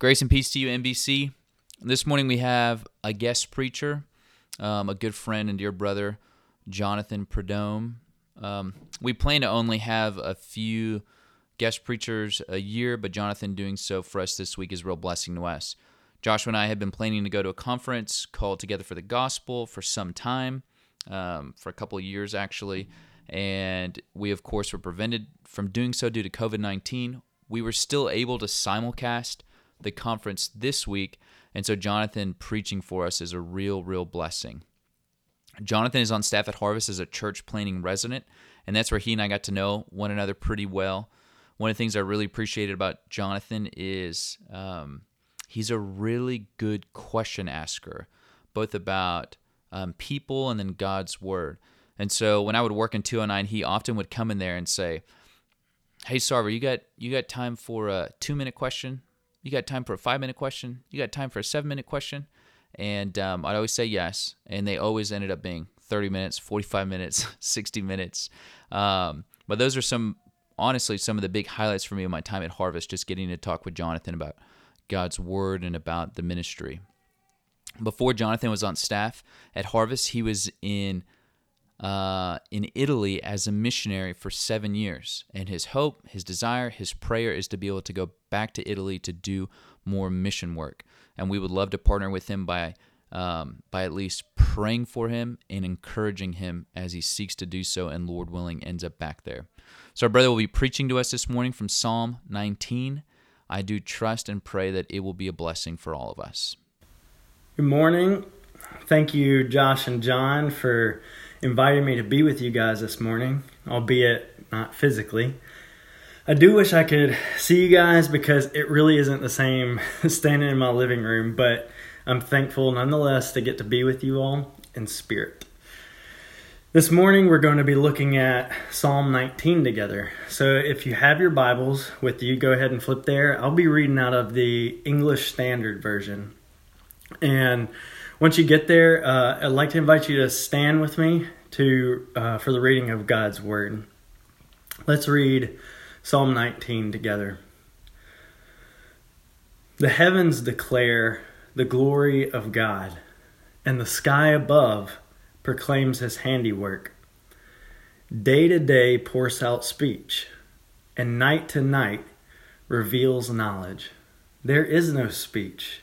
Grace and peace to you, NBC. This morning we have a guest preacher, um, a good friend and dear brother, Jonathan Prudhomme. Um, we plan to only have a few guest preachers a year, but Jonathan doing so for us this week is a real blessing to us. Joshua and I have been planning to go to a conference called Together for the Gospel for some time, um, for a couple of years actually, and we of course were prevented from doing so due to COVID 19. We were still able to simulcast the conference this week. And so Jonathan preaching for us is a real, real blessing. Jonathan is on staff at Harvest as a church planting resident, and that's where he and I got to know one another pretty well. One of the things I really appreciated about Jonathan is um, he's a really good question asker, both about um, people and then God's word. And so when I would work in 209, he often would come in there and say, "Hey, Sarver, you got you got time for a two minute question? You got time for a five minute question? You got time for a seven minute question? And um, I'd always say yes. And they always ended up being 30 minutes, 45 minutes, 60 minutes. Um, but those are some, honestly, some of the big highlights for me of my time at Harvest, just getting to talk with Jonathan about God's word and about the ministry. Before Jonathan was on staff at Harvest, he was in uh, in Italy as a missionary for seven years. And his hope, his desire, his prayer is to be able to go back to Italy to do more mission work. And we would love to partner with him by um, by at least praying for him and encouraging him as he seeks to do so, and Lord willing, ends up back there. So, our brother will be preaching to us this morning from Psalm 19. I do trust and pray that it will be a blessing for all of us. Good morning. Thank you, Josh and John, for inviting me to be with you guys this morning, albeit not physically. I do wish I could see you guys because it really isn't the same standing in my living room, but I'm thankful nonetheless to get to be with you all in spirit. This morning we're going to be looking at Psalm 19 together. So if you have your Bibles with you, go ahead and flip there. I'll be reading out of the English Standard Version. And once you get there, uh, I'd like to invite you to stand with me to uh, for the reading of God's Word. Let's read Psalm 19 together. The heavens declare the glory of God, and the sky above proclaims his handiwork. Day to day pours out speech, and night to night reveals knowledge. There is no speech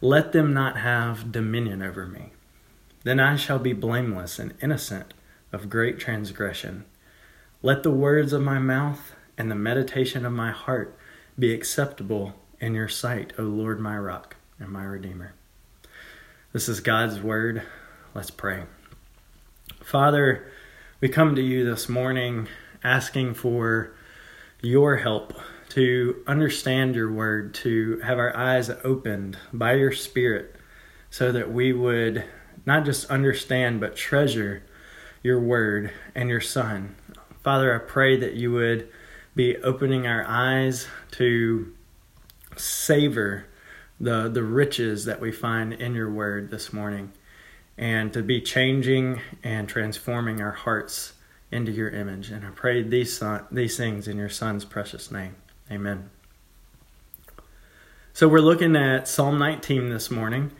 Let them not have dominion over me. Then I shall be blameless and innocent of great transgression. Let the words of my mouth and the meditation of my heart be acceptable in your sight, O Lord, my rock and my redeemer. This is God's word. Let's pray. Father, we come to you this morning asking for your help to understand your word, to have our eyes opened by your spirit so that we would not just understand but treasure your word and your son. Father, I pray that you would be opening our eyes to savor the the riches that we find in your word this morning and to be changing and transforming our hearts into your image. And I pray these these things in your son's precious name. Amen. So we're looking at Psalm 19 this morning.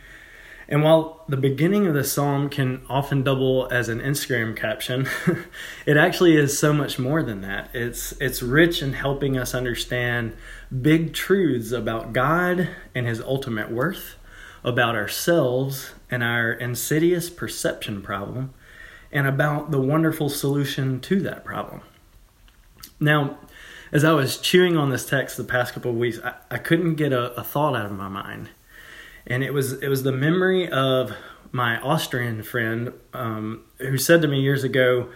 And while the beginning of the psalm can often double as an Instagram caption, it actually is so much more than that. It's it's rich in helping us understand big truths about God and his ultimate worth, about ourselves and our insidious perception problem, and about the wonderful solution to that problem. Now, as I was chewing on this text the past couple of weeks, I, I couldn't get a, a thought out of my mind and it was it was the memory of my Austrian friend um, who said to me years ago,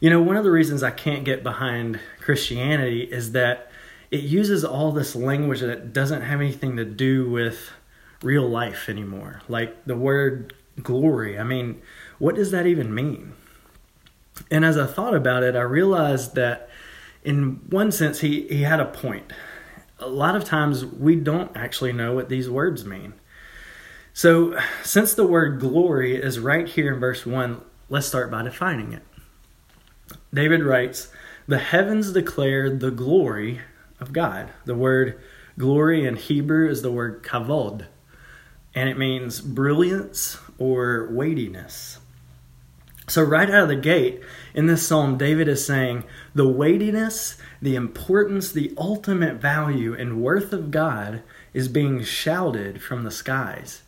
you know, one of the reasons I can't get behind Christianity is that it uses all this language that doesn't have anything to do with real life anymore. Like the word glory. I mean, what does that even mean? And as I thought about it, I realized that in one sense he, he had a point. A lot of times we don't actually know what these words mean. So, since the word glory is right here in verse 1, let's start by defining it. David writes, The heavens declare the glory of God. The word glory in Hebrew is the word kavod, and it means brilliance or weightiness. So, right out of the gate in this psalm, David is saying the weightiness, the importance, the ultimate value and worth of God is being shouted from the skies.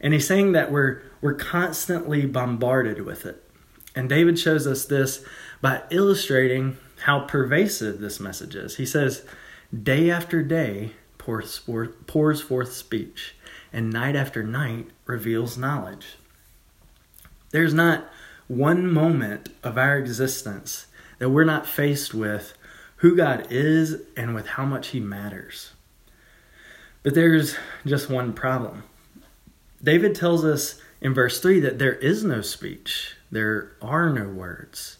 And he's saying that we're we're constantly bombarded with it. And David shows us this by illustrating how pervasive this message is. He says, Day after day pours forth, pours forth speech, and night after night reveals knowledge. There's not one moment of our existence that we're not faced with who God is and with how much He matters. But there's just one problem. David tells us in verse 3 that there is no speech, there are no words.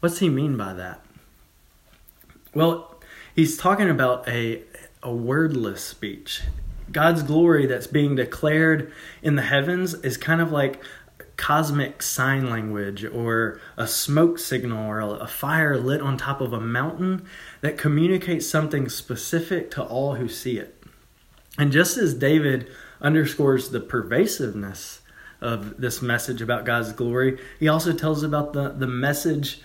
What's he mean by that? Well, he's talking about a, a wordless speech. God's glory that's being declared in the heavens is kind of like cosmic sign language or a smoke signal or a fire lit on top of a mountain that communicates something specific to all who see it. And just as David underscores the pervasiveness of this message about God's glory. He also tells about the, the message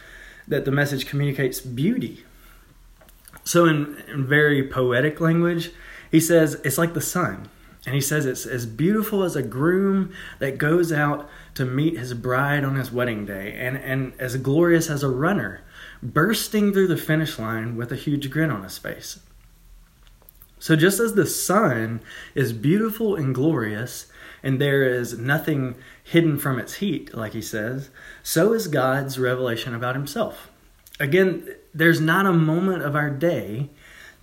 that the message communicates beauty. So, in, in very poetic language, he says it's like the sun. And he says it's as beautiful as a groom that goes out to meet his bride on his wedding day, and, and as glorious as a runner bursting through the finish line with a huge grin on his face. So, just as the sun is beautiful and glorious, and there is nothing hidden from its heat, like he says, so is God's revelation about himself. Again, there's not a moment of our day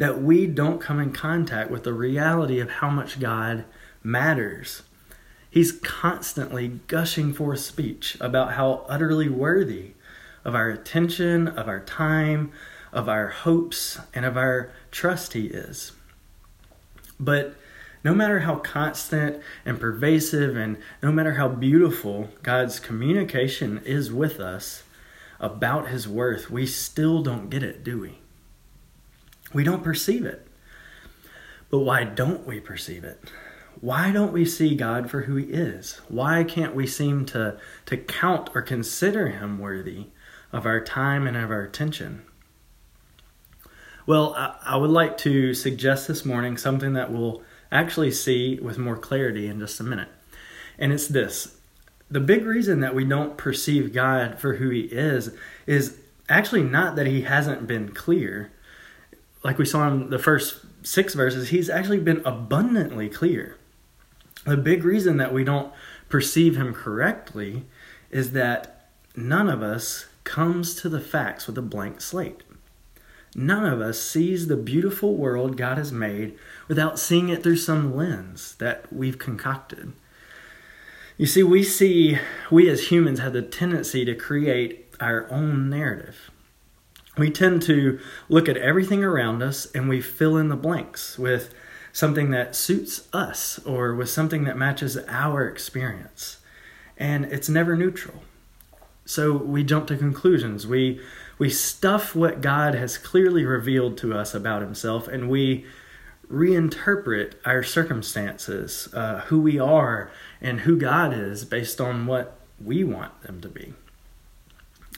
that we don't come in contact with the reality of how much God matters. He's constantly gushing forth speech about how utterly worthy of our attention, of our time, of our hopes, and of our trust he is. But no matter how constant and pervasive and no matter how beautiful God's communication is with us about his worth, we still don't get it, do we? We don't perceive it. But why don't we perceive it? Why don't we see God for who he is? Why can't we seem to, to count or consider him worthy of our time and of our attention? Well, I, I would like to suggest this morning something that we'll actually see with more clarity in just a minute. And it's this the big reason that we don't perceive God for who He is is actually not that He hasn't been clear. Like we saw in the first six verses, He's actually been abundantly clear. The big reason that we don't perceive Him correctly is that none of us comes to the facts with a blank slate. None of us sees the beautiful world God has made without seeing it through some lens that we've concocted. You see, we see, we as humans have the tendency to create our own narrative. We tend to look at everything around us and we fill in the blanks with something that suits us or with something that matches our experience. And it's never neutral. So we jump to conclusions. We we stuff what God has clearly revealed to us about himself and we reinterpret our circumstances, uh, who we are, and who God is based on what we want them to be.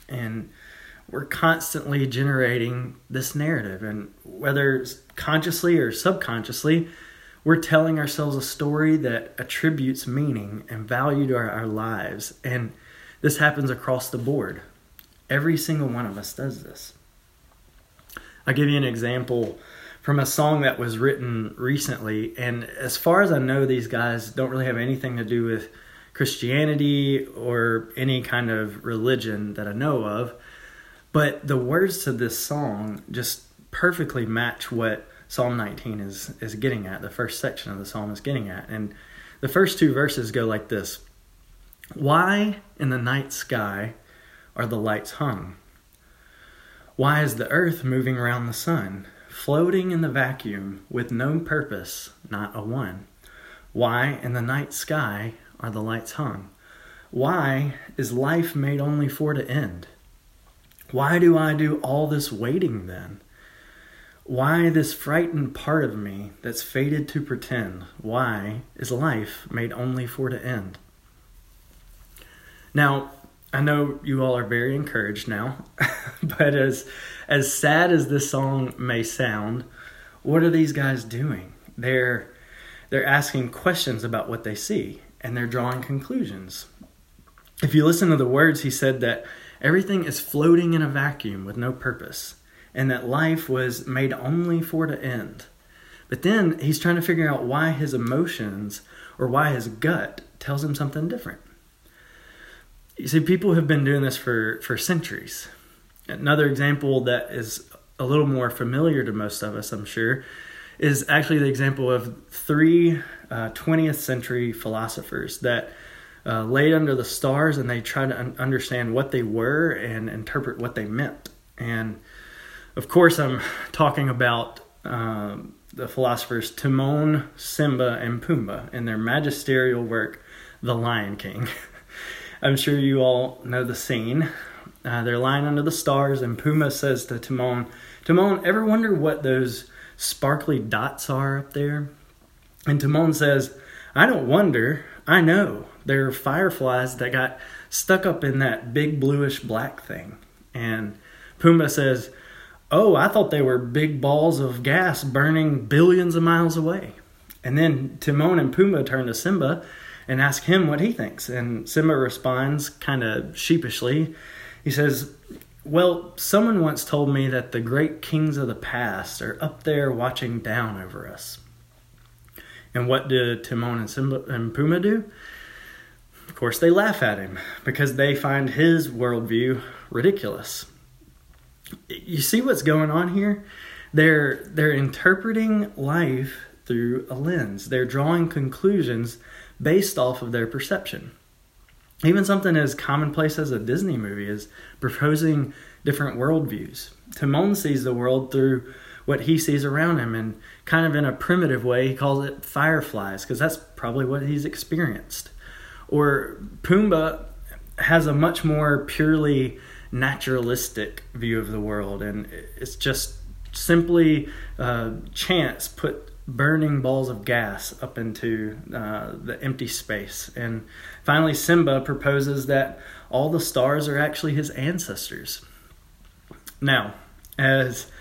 And we're constantly generating this narrative, and whether consciously or subconsciously, we're telling ourselves a story that attributes meaning and value to our, our lives. And this happens across the board. Every single one of us does this. I'll give you an example from a song that was written recently. And as far as I know, these guys don't really have anything to do with Christianity or any kind of religion that I know of. But the words to this song just perfectly match what Psalm 19 is, is getting at, the first section of the psalm is getting at. And the first two verses go like this Why in the night sky are the lights hung? Why is the earth moving around the sun? floating in the vacuum with no purpose, not a one. Why in the night sky are the lights hung? Why is life made only for to end? Why do I do all this waiting then? Why this frightened part of me that's fated to pretend? Why is life made only for to end? Now, I know you all are very encouraged now, but as as sad as this song may sound, what are these guys doing? They're they're asking questions about what they see and they're drawing conclusions. If you listen to the words, he said that everything is floating in a vacuum with no purpose and that life was made only for to end. But then he's trying to figure out why his emotions or why his gut tells him something different. You see, people have been doing this for, for centuries. Another example that is a little more familiar to most of us, I'm sure, is actually the example of three uh, 20th century philosophers that uh, laid under the stars and they tried to un- understand what they were and interpret what they meant. And of course, I'm talking about um, the philosophers Timon, Simba, and Pumbaa in their magisterial work, The Lion King. I'm sure you all know the scene. Uh, they're lying under the stars, and Pumbaa says to Timon, Timon, ever wonder what those sparkly dots are up there? And Timon says, I don't wonder. I know. They're fireflies that got stuck up in that big bluish black thing. And Pumbaa says, Oh, I thought they were big balls of gas burning billions of miles away. And then Timon and Pumbaa turn to Simba and ask him what he thinks. And Simba responds kind of sheepishly. He says, Well, someone once told me that the great kings of the past are up there watching down over us. And what do Timon and, Simba and Pumbaa do? Of course, they laugh at him because they find his worldview ridiculous. You see what's going on here? They're they're interpreting life through a lens. They're drawing conclusions based off of their perception. Even something as commonplace as a Disney movie is proposing different worldviews. Timon sees the world through what he sees around him, and kind of in a primitive way, he calls it fireflies because that's probably what he's experienced. Or Pumbaa has a much more purely naturalistic view of the world, and it's just simply uh, chance put burning balls of gas up into uh, the empty space. And finally, Simba proposes that all the stars are actually his ancestors. Now, as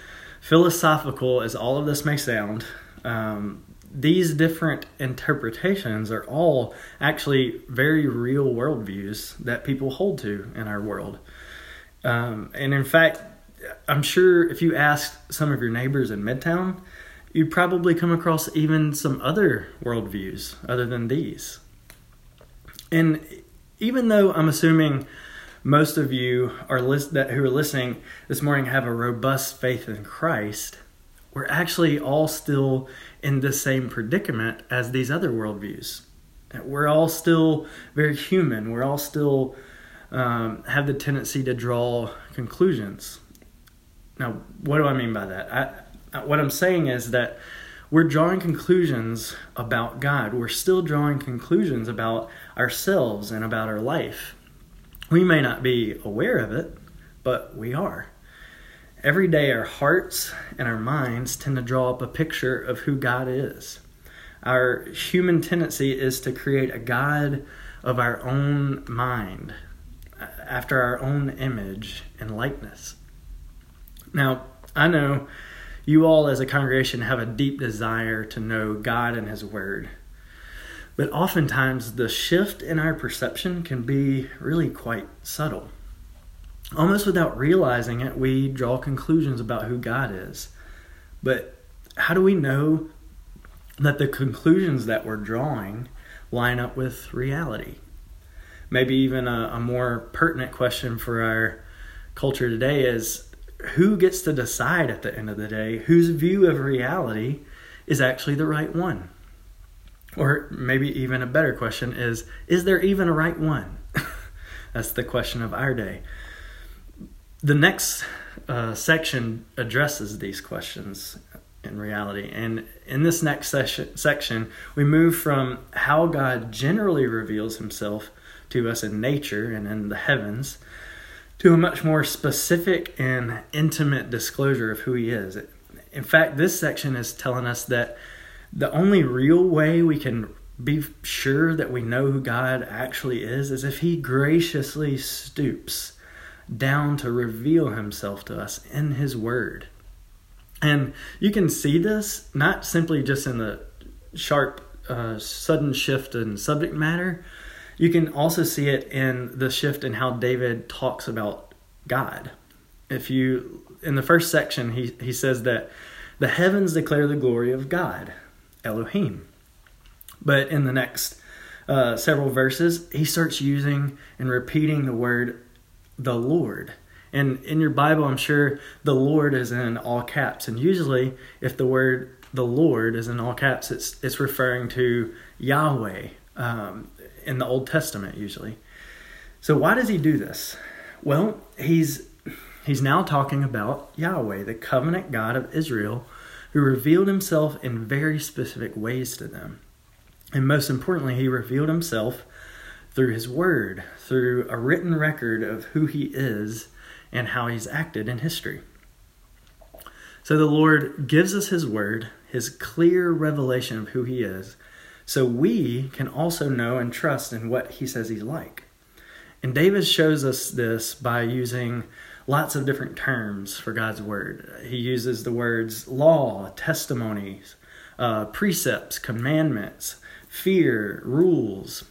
philosophical as all of this may sound, um, these different interpretations are all actually very real worldviews that people hold to in our world. Um, and in fact, I'm sure if you asked some of your neighbors in Midtown, you'd probably come across even some other worldviews other than these. And even though I'm assuming most of you are list- that who are listening this morning have a robust faith in Christ, we're actually all still in the same predicament as these other worldviews. We're all still very human. We're all still um, have the tendency to draw conclusions. Now, what do I mean by that? I, what I'm saying is that we're drawing conclusions about God. We're still drawing conclusions about ourselves and about our life. We may not be aware of it, but we are. Every day, our hearts and our minds tend to draw up a picture of who God is. Our human tendency is to create a God of our own mind, after our own image and likeness. Now, I know you all as a congregation have a deep desire to know God and His Word. But oftentimes, the shift in our perception can be really quite subtle. Almost without realizing it, we draw conclusions about who God is. But how do we know that the conclusions that we're drawing line up with reality? Maybe even a, a more pertinent question for our culture today is who gets to decide at the end of the day whose view of reality is actually the right one? Or maybe even a better question is is there even a right one? That's the question of our day. The next uh, section addresses these questions in reality. And in this next session, section, we move from how God generally reveals himself to us in nature and in the heavens to a much more specific and intimate disclosure of who he is. In fact, this section is telling us that the only real way we can be sure that we know who God actually is is if he graciously stoops down to reveal himself to us in his word. And you can see this not simply just in the sharp, uh, sudden shift in subject matter, you can also see it in the shift in how David talks about God. If you, in the first section, he, he says that the heavens declare the glory of God, Elohim. But in the next uh, several verses, he starts using and repeating the word the Lord. And in your Bible, I'm sure the Lord is in all caps. And usually, if the word the Lord is in all caps, it's, it's referring to Yahweh um, in the Old Testament, usually. So, why does he do this? Well, he's, he's now talking about Yahweh, the covenant God of Israel, who revealed himself in very specific ways to them. And most importantly, he revealed himself through his word, through a written record of who he is and how he's acted in history. So the Lord gives us his word, his clear revelation of who he is, so we can also know and trust in what he says he's like. And David shows us this by using lots of different terms for God's word. He uses the words law, testimonies, uh, precepts, commandments, fear, rules.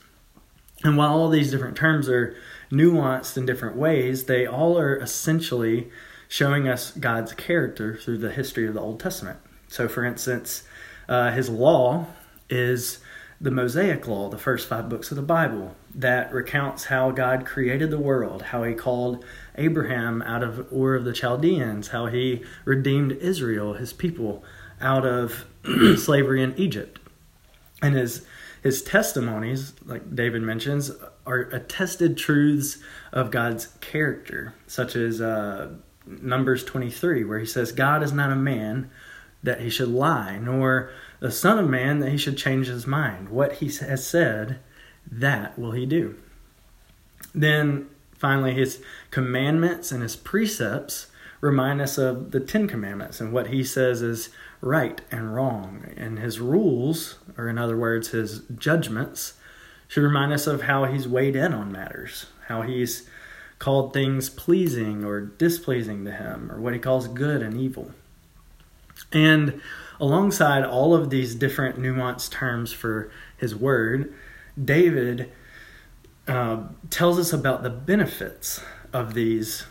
And while all these different terms are nuanced in different ways, they all are essentially showing us God's character through the history of the Old Testament. So, for instance, uh, his law is the Mosaic Law, the first five books of the Bible, that recounts how God created the world, how he called Abraham out of Ur of the Chaldeans, how he redeemed Israel, his people, out of slavery in Egypt. And his his testimonies, like David mentions, are attested truths of God's character, such as uh, Numbers 23, where he says, God is not a man that he should lie, nor the Son of Man that he should change his mind. What he has said, that will he do. Then finally, his commandments and his precepts remind us of the Ten Commandments and what he says is right and wrong. And his rules, or in other words, his judgments, should remind us of how he's weighed in on matters, how he's called things pleasing or displeasing to him, or what he calls good and evil. And alongside all of these different nuanced terms for his word, David uh, tells us about the benefits of these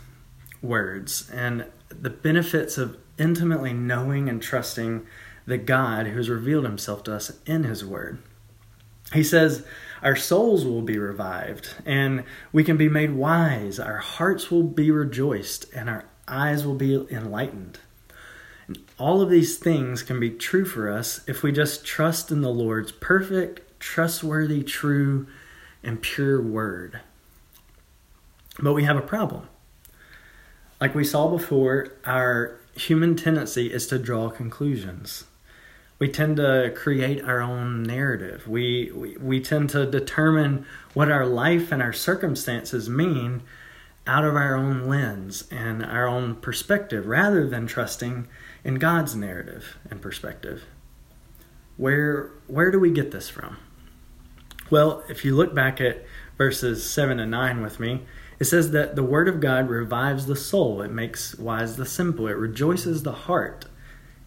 words and the benefits of intimately knowing and trusting the God who has revealed himself to us in his word. He says, Our souls will be revived, and we can be made wise. Our hearts will be rejoiced, and our eyes will be enlightened. And all of these things can be true for us if we just trust in the Lord's perfect, trustworthy, true, and pure word. But we have a problem. Like we saw before, our human tendency is to draw conclusions. we tend to create our own narrative. We, we, we tend to determine what our life and our circumstances mean out of our own lens and our own perspective rather than trusting in God's narrative and perspective. Where, where do we get this from? Well, if you look back at verses 7 and 9 with me, it says that the Word of God revives the soul, it makes wise the simple, it rejoices the heart,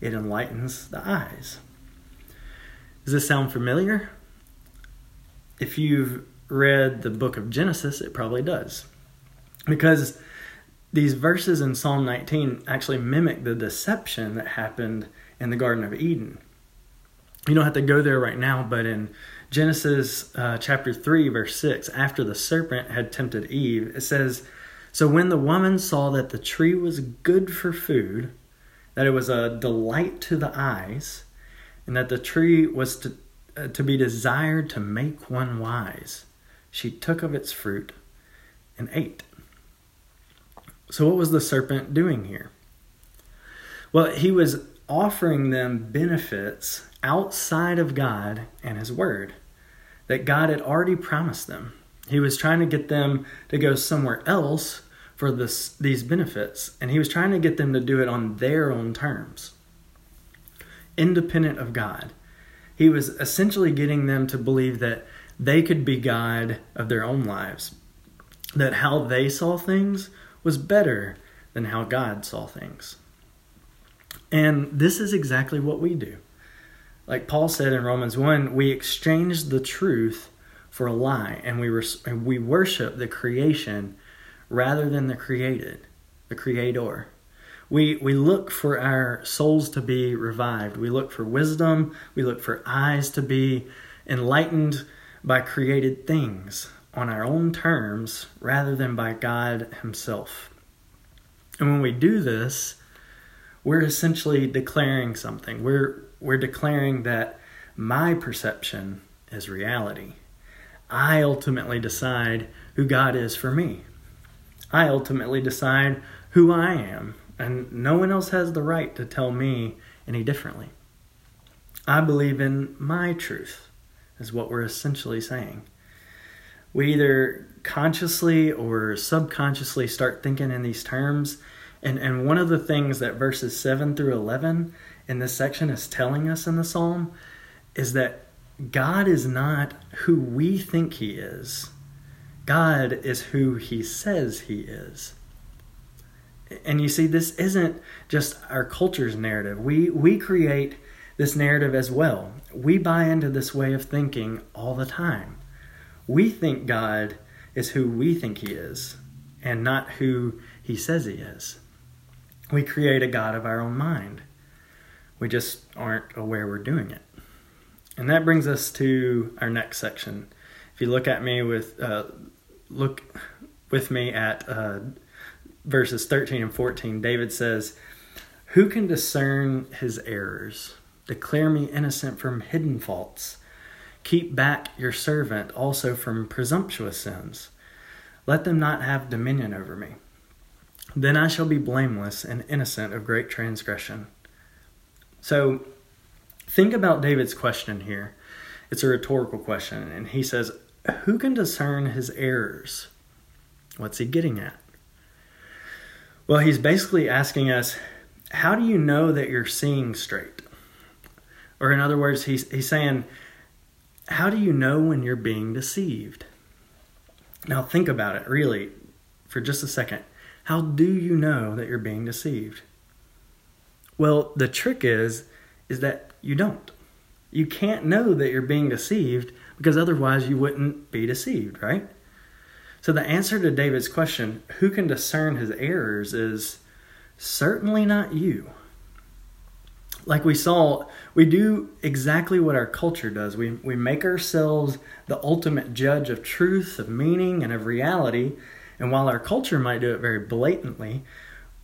it enlightens the eyes. Does this sound familiar? If you've read the book of Genesis, it probably does. Because these verses in Psalm 19 actually mimic the deception that happened in the Garden of Eden. You don't have to go there right now, but in Genesis uh, chapter 3, verse 6, after the serpent had tempted Eve, it says, So when the woman saw that the tree was good for food, that it was a delight to the eyes, and that the tree was to, uh, to be desired to make one wise. She took of its fruit and ate. So, what was the serpent doing here? Well, he was offering them benefits outside of God and His Word that God had already promised them. He was trying to get them to go somewhere else for this, these benefits, and He was trying to get them to do it on their own terms independent of God. He was essentially getting them to believe that they could be God of their own lives, that how they saw things was better than how God saw things. And this is exactly what we do. Like Paul said in Romans 1, we exchange the truth for a lie and we, we worship the creation rather than the created, the creator. We, we look for our souls to be revived. We look for wisdom. We look for eyes to be enlightened by created things on our own terms rather than by God Himself. And when we do this, we're essentially declaring something. We're, we're declaring that my perception is reality. I ultimately decide who God is for me. I ultimately decide who I am and no one else has the right to tell me any differently. I believe in my truth, is what we're essentially saying. We either consciously or subconsciously start thinking in these terms. And, and one of the things that verses 7 through 11 in this section is telling us in the psalm is that God is not who we think He is, God is who He says He is. And you see this isn't just our culture's narrative. We we create this narrative as well. We buy into this way of thinking all the time. We think god is who we think he is and not who he says he is. We create a god of our own mind we just aren't aware we're doing it and that brings us to our next section if you look at me with uh, look with me at uh, verses 13 and 14, David says, Who can discern his errors? Declare me innocent from hidden faults. Keep back your servant also from presumptuous sins. Let them not have dominion over me. Then I shall be blameless and innocent of great transgression. So, think about David's question here. It's a rhetorical question, and he says, Who can discern his errors? What's he getting at? Well, he's basically asking us, how do you know that you're seeing straight? Or, in other words, he's, he's saying, how do you know when you're being deceived? Now, think about it really for just a second. How do you know that you're being deceived? Well, the trick is is that you don't. You can't know that you're being deceived because otherwise you wouldn't be deceived, right? So the answer to David's question, who can discern his errors, is certainly not you. Like we saw, we do exactly what our culture does. We, we make ourselves the ultimate judge of truth, of meaning, and of reality. And while our culture might do it very blatantly,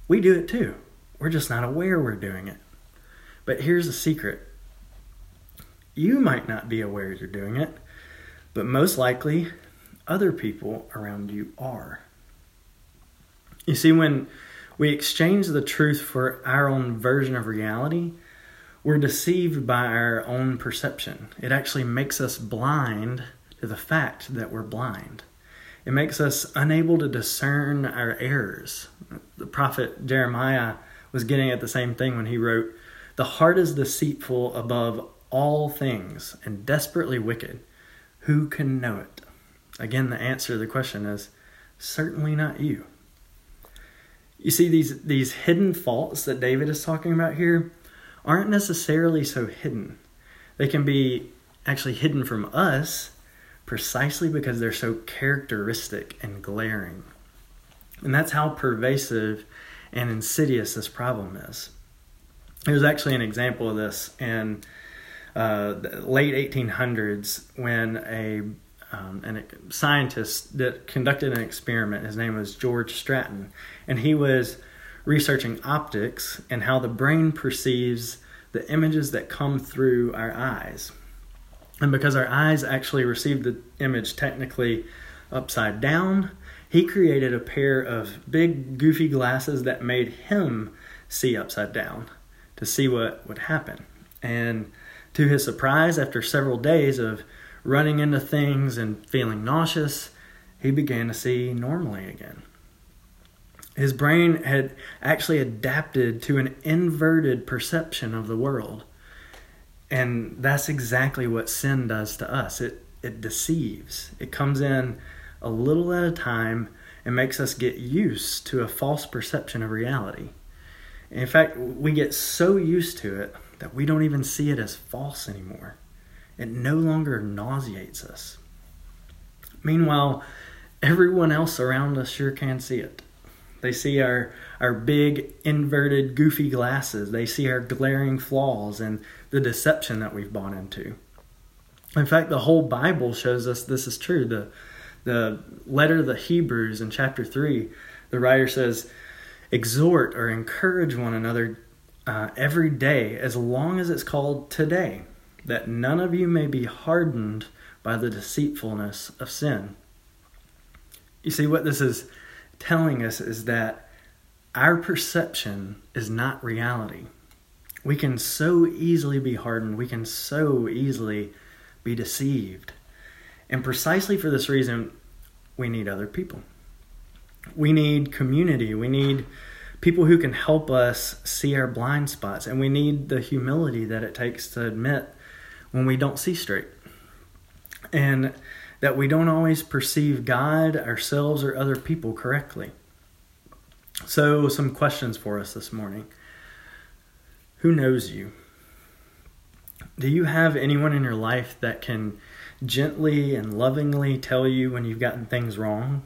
we do it too. We're just not aware we're doing it. But here's the secret you might not be aware you're doing it, but most likely other people around you are. You see, when we exchange the truth for our own version of reality, we're deceived by our own perception. It actually makes us blind to the fact that we're blind. It makes us unable to discern our errors. The prophet Jeremiah was getting at the same thing when he wrote, The heart is deceitful above all things and desperately wicked. Who can know it? Again, the answer to the question is certainly not you. You see, these, these hidden faults that David is talking about here aren't necessarily so hidden. They can be actually hidden from us precisely because they're so characteristic and glaring. And that's how pervasive and insidious this problem is. There's actually an example of this in uh, the late 1800s when a um, and a scientist that conducted an experiment. His name was George Stratton, and he was researching optics and how the brain perceives the images that come through our eyes. And because our eyes actually receive the image technically upside down, he created a pair of big, goofy glasses that made him see upside down to see what would happen. And to his surprise, after several days of running into things and feeling nauseous, he began to see normally again. His brain had actually adapted to an inverted perception of the world. And that's exactly what sin does to us. It it deceives. It comes in a little at a time and makes us get used to a false perception of reality. In fact, we get so used to it that we don't even see it as false anymore. It no longer nauseates us. Meanwhile, everyone else around us sure can see it. They see our, our big, inverted, goofy glasses. They see our glaring flaws and the deception that we've bought into. In fact, the whole Bible shows us this is true. The, the letter of the Hebrews in chapter 3, the writer says, Exhort or encourage one another uh, every day, as long as it's called today, that none of you may be hardened by the deceitfulness of sin. You see, what this is telling us is that our perception is not reality. We can so easily be hardened, we can so easily be deceived. And precisely for this reason, we need other people. We need community. We need people who can help us see our blind spots. And we need the humility that it takes to admit when we don't see straight. And that we don't always perceive God, ourselves, or other people correctly. So, some questions for us this morning. Who knows you? Do you have anyone in your life that can gently and lovingly tell you when you've gotten things wrong?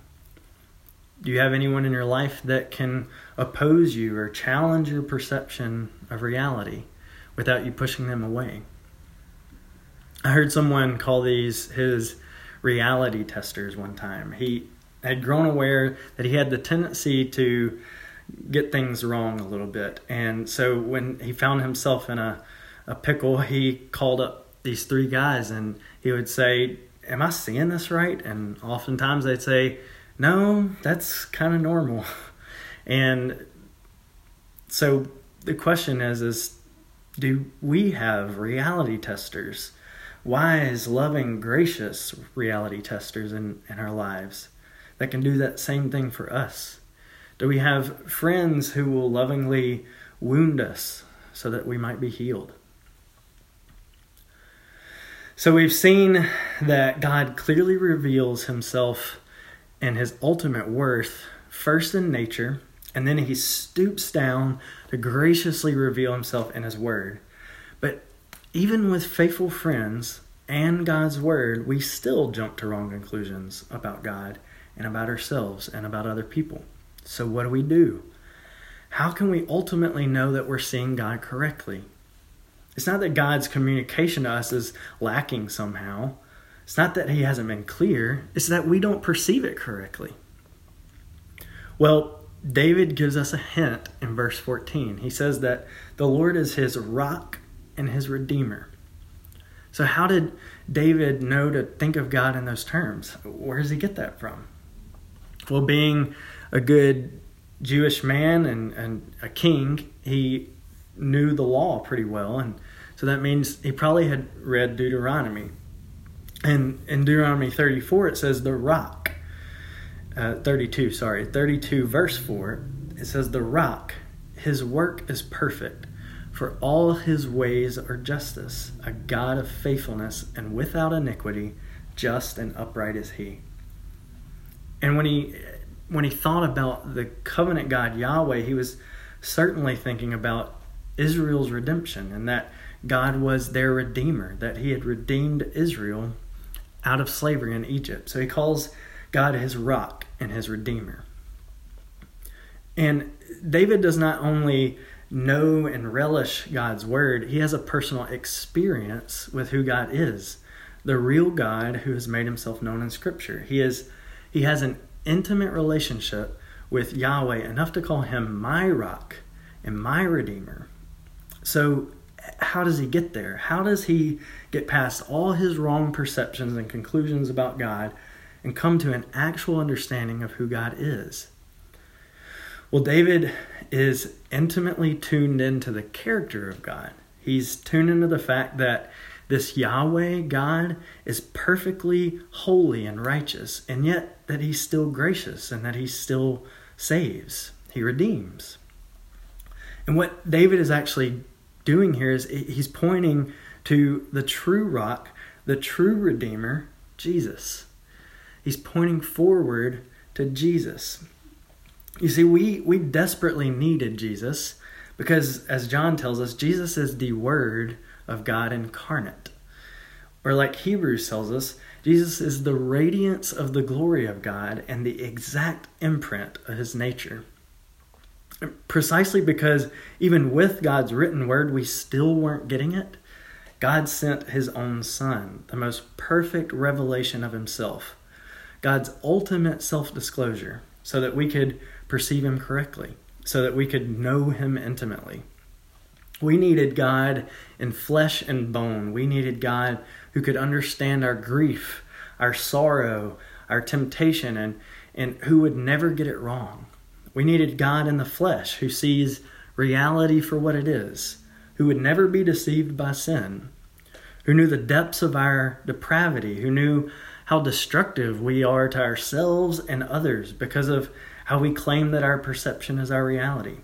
Do you have anyone in your life that can oppose you or challenge your perception of reality without you pushing them away? I heard someone call these his reality testers one time. He had grown aware that he had the tendency to get things wrong a little bit. And so when he found himself in a, a pickle, he called up these three guys and he would say, Am I seeing this right? And oftentimes they'd say, No, that's kind of normal. And so the question is, is do we have reality testers? Wise, loving, gracious reality testers in, in our lives that can do that same thing for us? Do we have friends who will lovingly wound us so that we might be healed? So we've seen that God clearly reveals himself and his ultimate worth first in nature, and then he stoops down to graciously reveal himself in his word. But even with faithful friends and God's word, we still jump to wrong conclusions about God and about ourselves and about other people. So, what do we do? How can we ultimately know that we're seeing God correctly? It's not that God's communication to us is lacking somehow. It's not that He hasn't been clear. It's that we don't perceive it correctly. Well, David gives us a hint in verse 14. He says that the Lord is his rock and his redeemer. So, how did David know to think of God in those terms? Where does he get that from? Well, being a good Jewish man and, and a king, he knew the law pretty well. And So that means he probably had read Deuteronomy. And in Deuteronomy 34, it says, the rock. Uh, 32, sorry, 32, verse 4, it says, the rock, his work is perfect, for all his ways are justice, a God of faithfulness and without iniquity, just and upright is he. And when he when he thought about the covenant God Yahweh, he was certainly thinking about Israel's redemption and that God was their redeemer, that he had redeemed Israel out of slavery in Egypt. So he calls God his rock and his redeemer. And David does not only know and relish God's word, he has a personal experience with who God is, the real God who has made himself known in scripture. He is he has an intimate relationship with Yahweh enough to call him my rock and my redeemer. So how does he get there? How does he get past all his wrong perceptions and conclusions about God and come to an actual understanding of who God is? Well, David is intimately tuned into the character of God. He's tuned into the fact that this Yahweh God is perfectly holy and righteous, and yet that he's still gracious and that he still saves, he redeems. And what David is actually doing here is he's pointing to the true rock, the true redeemer, Jesus. He's pointing forward to Jesus. You see, we, we desperately needed Jesus because, as John tells us, Jesus is the Word of God incarnate. Or, like Hebrews tells us, Jesus is the radiance of the glory of God and the exact imprint of his nature. Precisely because even with God's written word, we still weren't getting it, God sent his own Son, the most perfect revelation of himself, God's ultimate self disclosure, so that we could perceive him correctly, so that we could know him intimately. We needed God in flesh and bone. We needed God who could understand our grief, our sorrow, our temptation, and, and who would never get it wrong. We needed God in the flesh who sees reality for what it is, who would never be deceived by sin, who knew the depths of our depravity, who knew how destructive we are to ourselves and others because of how we claim that our perception is our reality.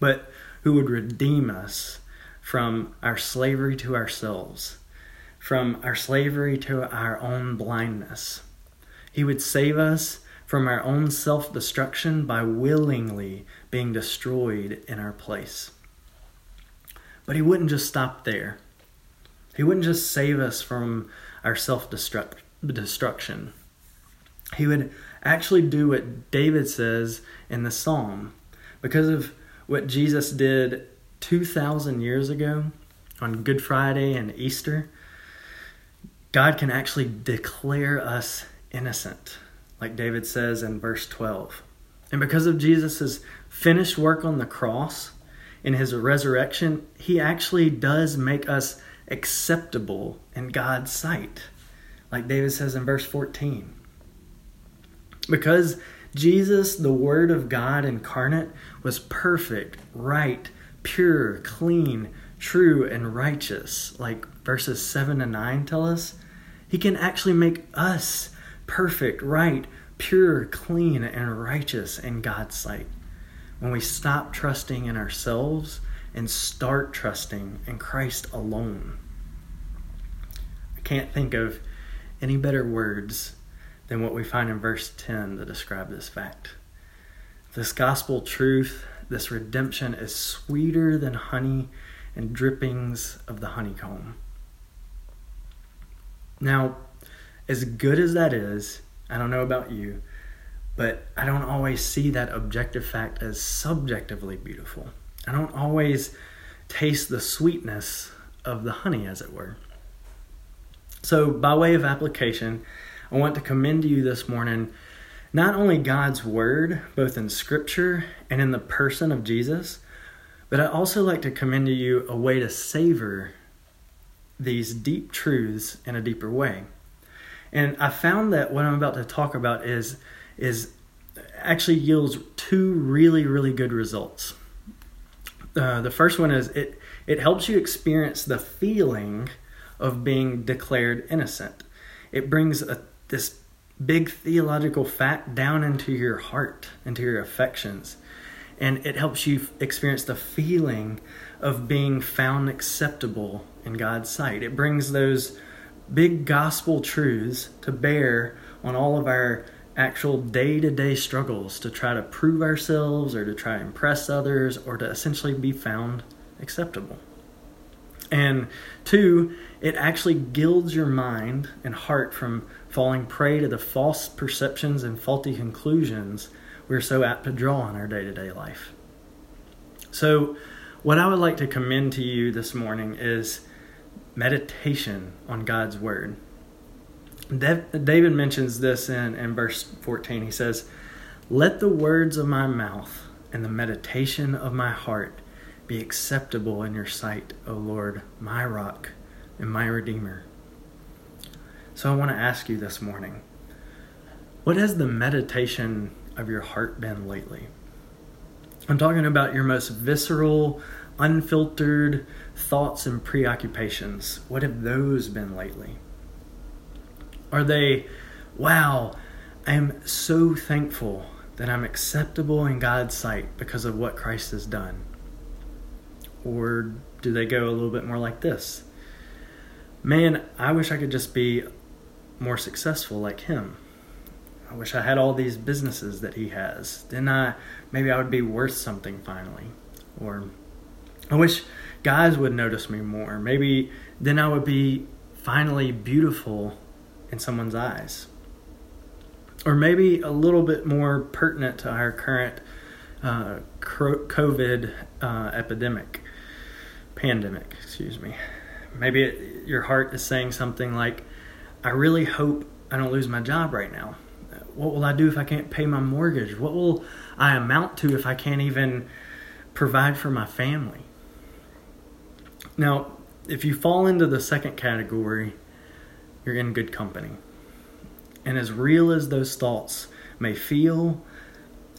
But who would redeem us from our slavery to ourselves, from our slavery to our own blindness. He would save us from our own self destruction by willingly being destroyed in our place. But He wouldn't just stop there. He wouldn't just save us from our self destruction. He would actually do what David says in the psalm because of what Jesus did 2,000 years ago on Good Friday and Easter, God can actually declare us innocent, like David says in verse 12. And because of Jesus' finished work on the cross, in his resurrection, he actually does make us acceptable in God's sight, like David says in verse 14. Because Jesus, the Word of God incarnate, was perfect, right, pure, clean, true, and righteous, like verses 7 and 9 tell us. He can actually make us perfect, right, pure, clean, and righteous in God's sight. When we stop trusting in ourselves and start trusting in Christ alone. I can't think of any better words than what we find in verse 10 to describe this fact. This gospel truth, this redemption, is sweeter than honey and drippings of the honeycomb. Now, as good as that is, I don't know about you, but I don't always see that objective fact as subjectively beautiful. I don't always taste the sweetness of the honey, as it were. So, by way of application, I want to commend to you this morning not only God's word, both in scripture and in the person of Jesus, but I also like to commend to you a way to savor these deep truths in a deeper way. And I found that what I'm about to talk about is is actually yields two really really good results. Uh, the first one is it It helps you experience the feeling of being declared innocent. It brings a, this big theological fact down into your heart, into your affections. And it helps you experience the feeling of being found acceptable in God's sight. It brings those big gospel truths to bear on all of our actual day to day struggles to try to prove ourselves or to try to impress others or to essentially be found acceptable. And two, it actually gilds your mind and heart from falling prey to the false perceptions and faulty conclusions we're so apt to draw in our day to day life. So, what I would like to commend to you this morning is meditation on God's Word. David mentions this in, in verse 14. He says, Let the words of my mouth and the meditation of my heart be acceptable in your sight, O Lord, my rock and my redeemer. So I want to ask you this morning what has the meditation of your heart been lately? I'm talking about your most visceral, unfiltered thoughts and preoccupations. What have those been lately? Are they, wow, I'm so thankful that I'm acceptable in God's sight because of what Christ has done? Or do they go a little bit more like this? Man, I wish I could just be more successful like him. I wish I had all these businesses that he has. Then I maybe I would be worth something finally. Or I wish guys would notice me more. Maybe then I would be finally beautiful in someone's eyes. Or maybe a little bit more pertinent to our current uh, COVID uh, epidemic, pandemic, excuse me. Maybe it, your heart is saying something like, I really hope I don't lose my job right now. What will I do if I can't pay my mortgage? What will I amount to if I can't even provide for my family? Now, if you fall into the second category, you're in good company. And as real as those thoughts may feel,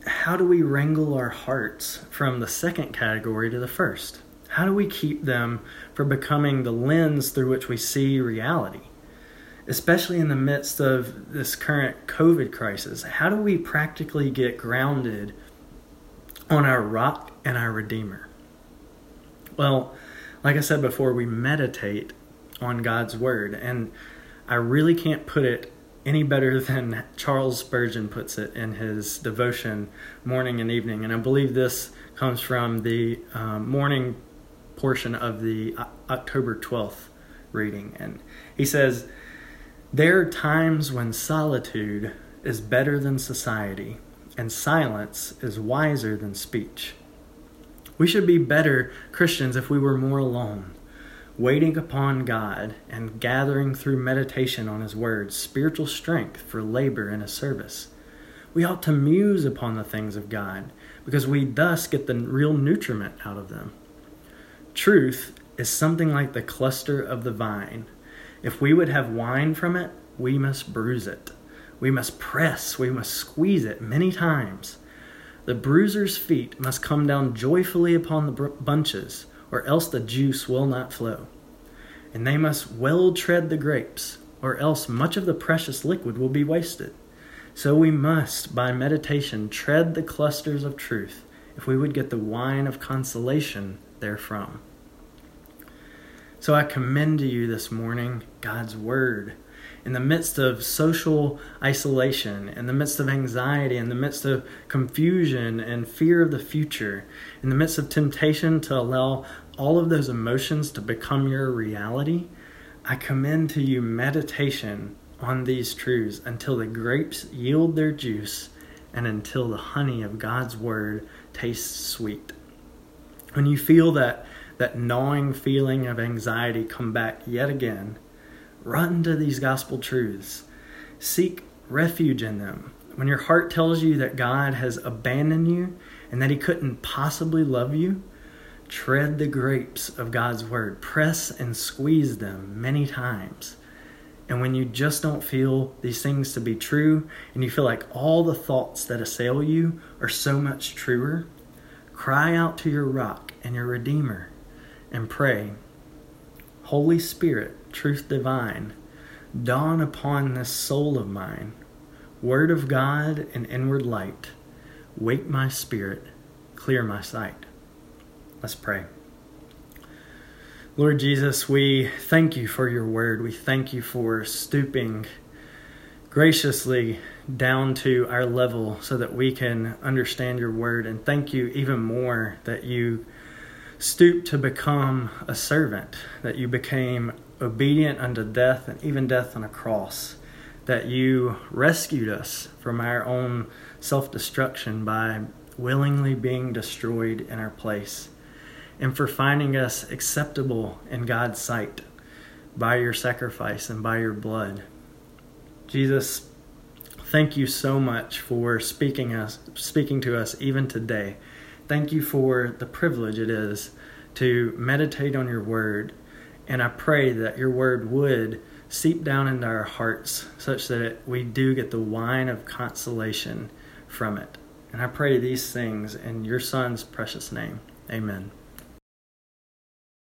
how do we wrangle our hearts from the second category to the first? How do we keep them from becoming the lens through which we see reality? Especially in the midst of this current COVID crisis, how do we practically get grounded on our rock and our Redeemer? Well, like I said before, we meditate on God's Word. And I really can't put it any better than Charles Spurgeon puts it in his devotion, morning and evening. And I believe this comes from the um, morning portion of the October 12th reading. And he says, There are times when solitude is better than society, and silence is wiser than speech. We should be better Christians if we were more alone waiting upon God and gathering through meditation on His words spiritual strength for labor in His service. We ought to muse upon the things of God because we thus get the real nutriment out of them. Truth is something like the cluster of the vine. If we would have wine from it, we must bruise it. We must press, we must squeeze it many times. The bruiser's feet must come down joyfully upon the bunches or else the juice will not flow. And they must well tread the grapes, or else much of the precious liquid will be wasted. So we must, by meditation, tread the clusters of truth, if we would get the wine of consolation therefrom. So I commend to you this morning God's Word in the midst of social isolation, in the midst of anxiety, in the midst of confusion and fear of the future, in the midst of temptation to allow all of those emotions to become your reality, I commend to you meditation on these truths until the grapes yield their juice and until the honey of God's word tastes sweet. When you feel that that gnawing feeling of anxiety come back yet again, Run to these gospel truths. Seek refuge in them. When your heart tells you that God has abandoned you and that He couldn't possibly love you, tread the grapes of God's Word. Press and squeeze them many times. And when you just don't feel these things to be true, and you feel like all the thoughts that assail you are so much truer, cry out to your rock and your Redeemer and pray. Holy Spirit, truth divine, dawn upon this soul of mine. Word of God and inward light, wake my spirit, clear my sight. Let's pray. Lord Jesus, we thank you for your word. We thank you for stooping graciously down to our level so that we can understand your word. And thank you even more that you stooped to become a servant, that you became obedient unto death and even death on a cross, that you rescued us from our own self destruction by willingly being destroyed in our place, and for finding us acceptable in God's sight by your sacrifice and by your blood. Jesus, thank you so much for speaking us speaking to us even today. Thank you for the privilege it is to meditate on your word. And I pray that your word would seep down into our hearts such that we do get the wine of consolation from it. And I pray these things in your son's precious name. Amen.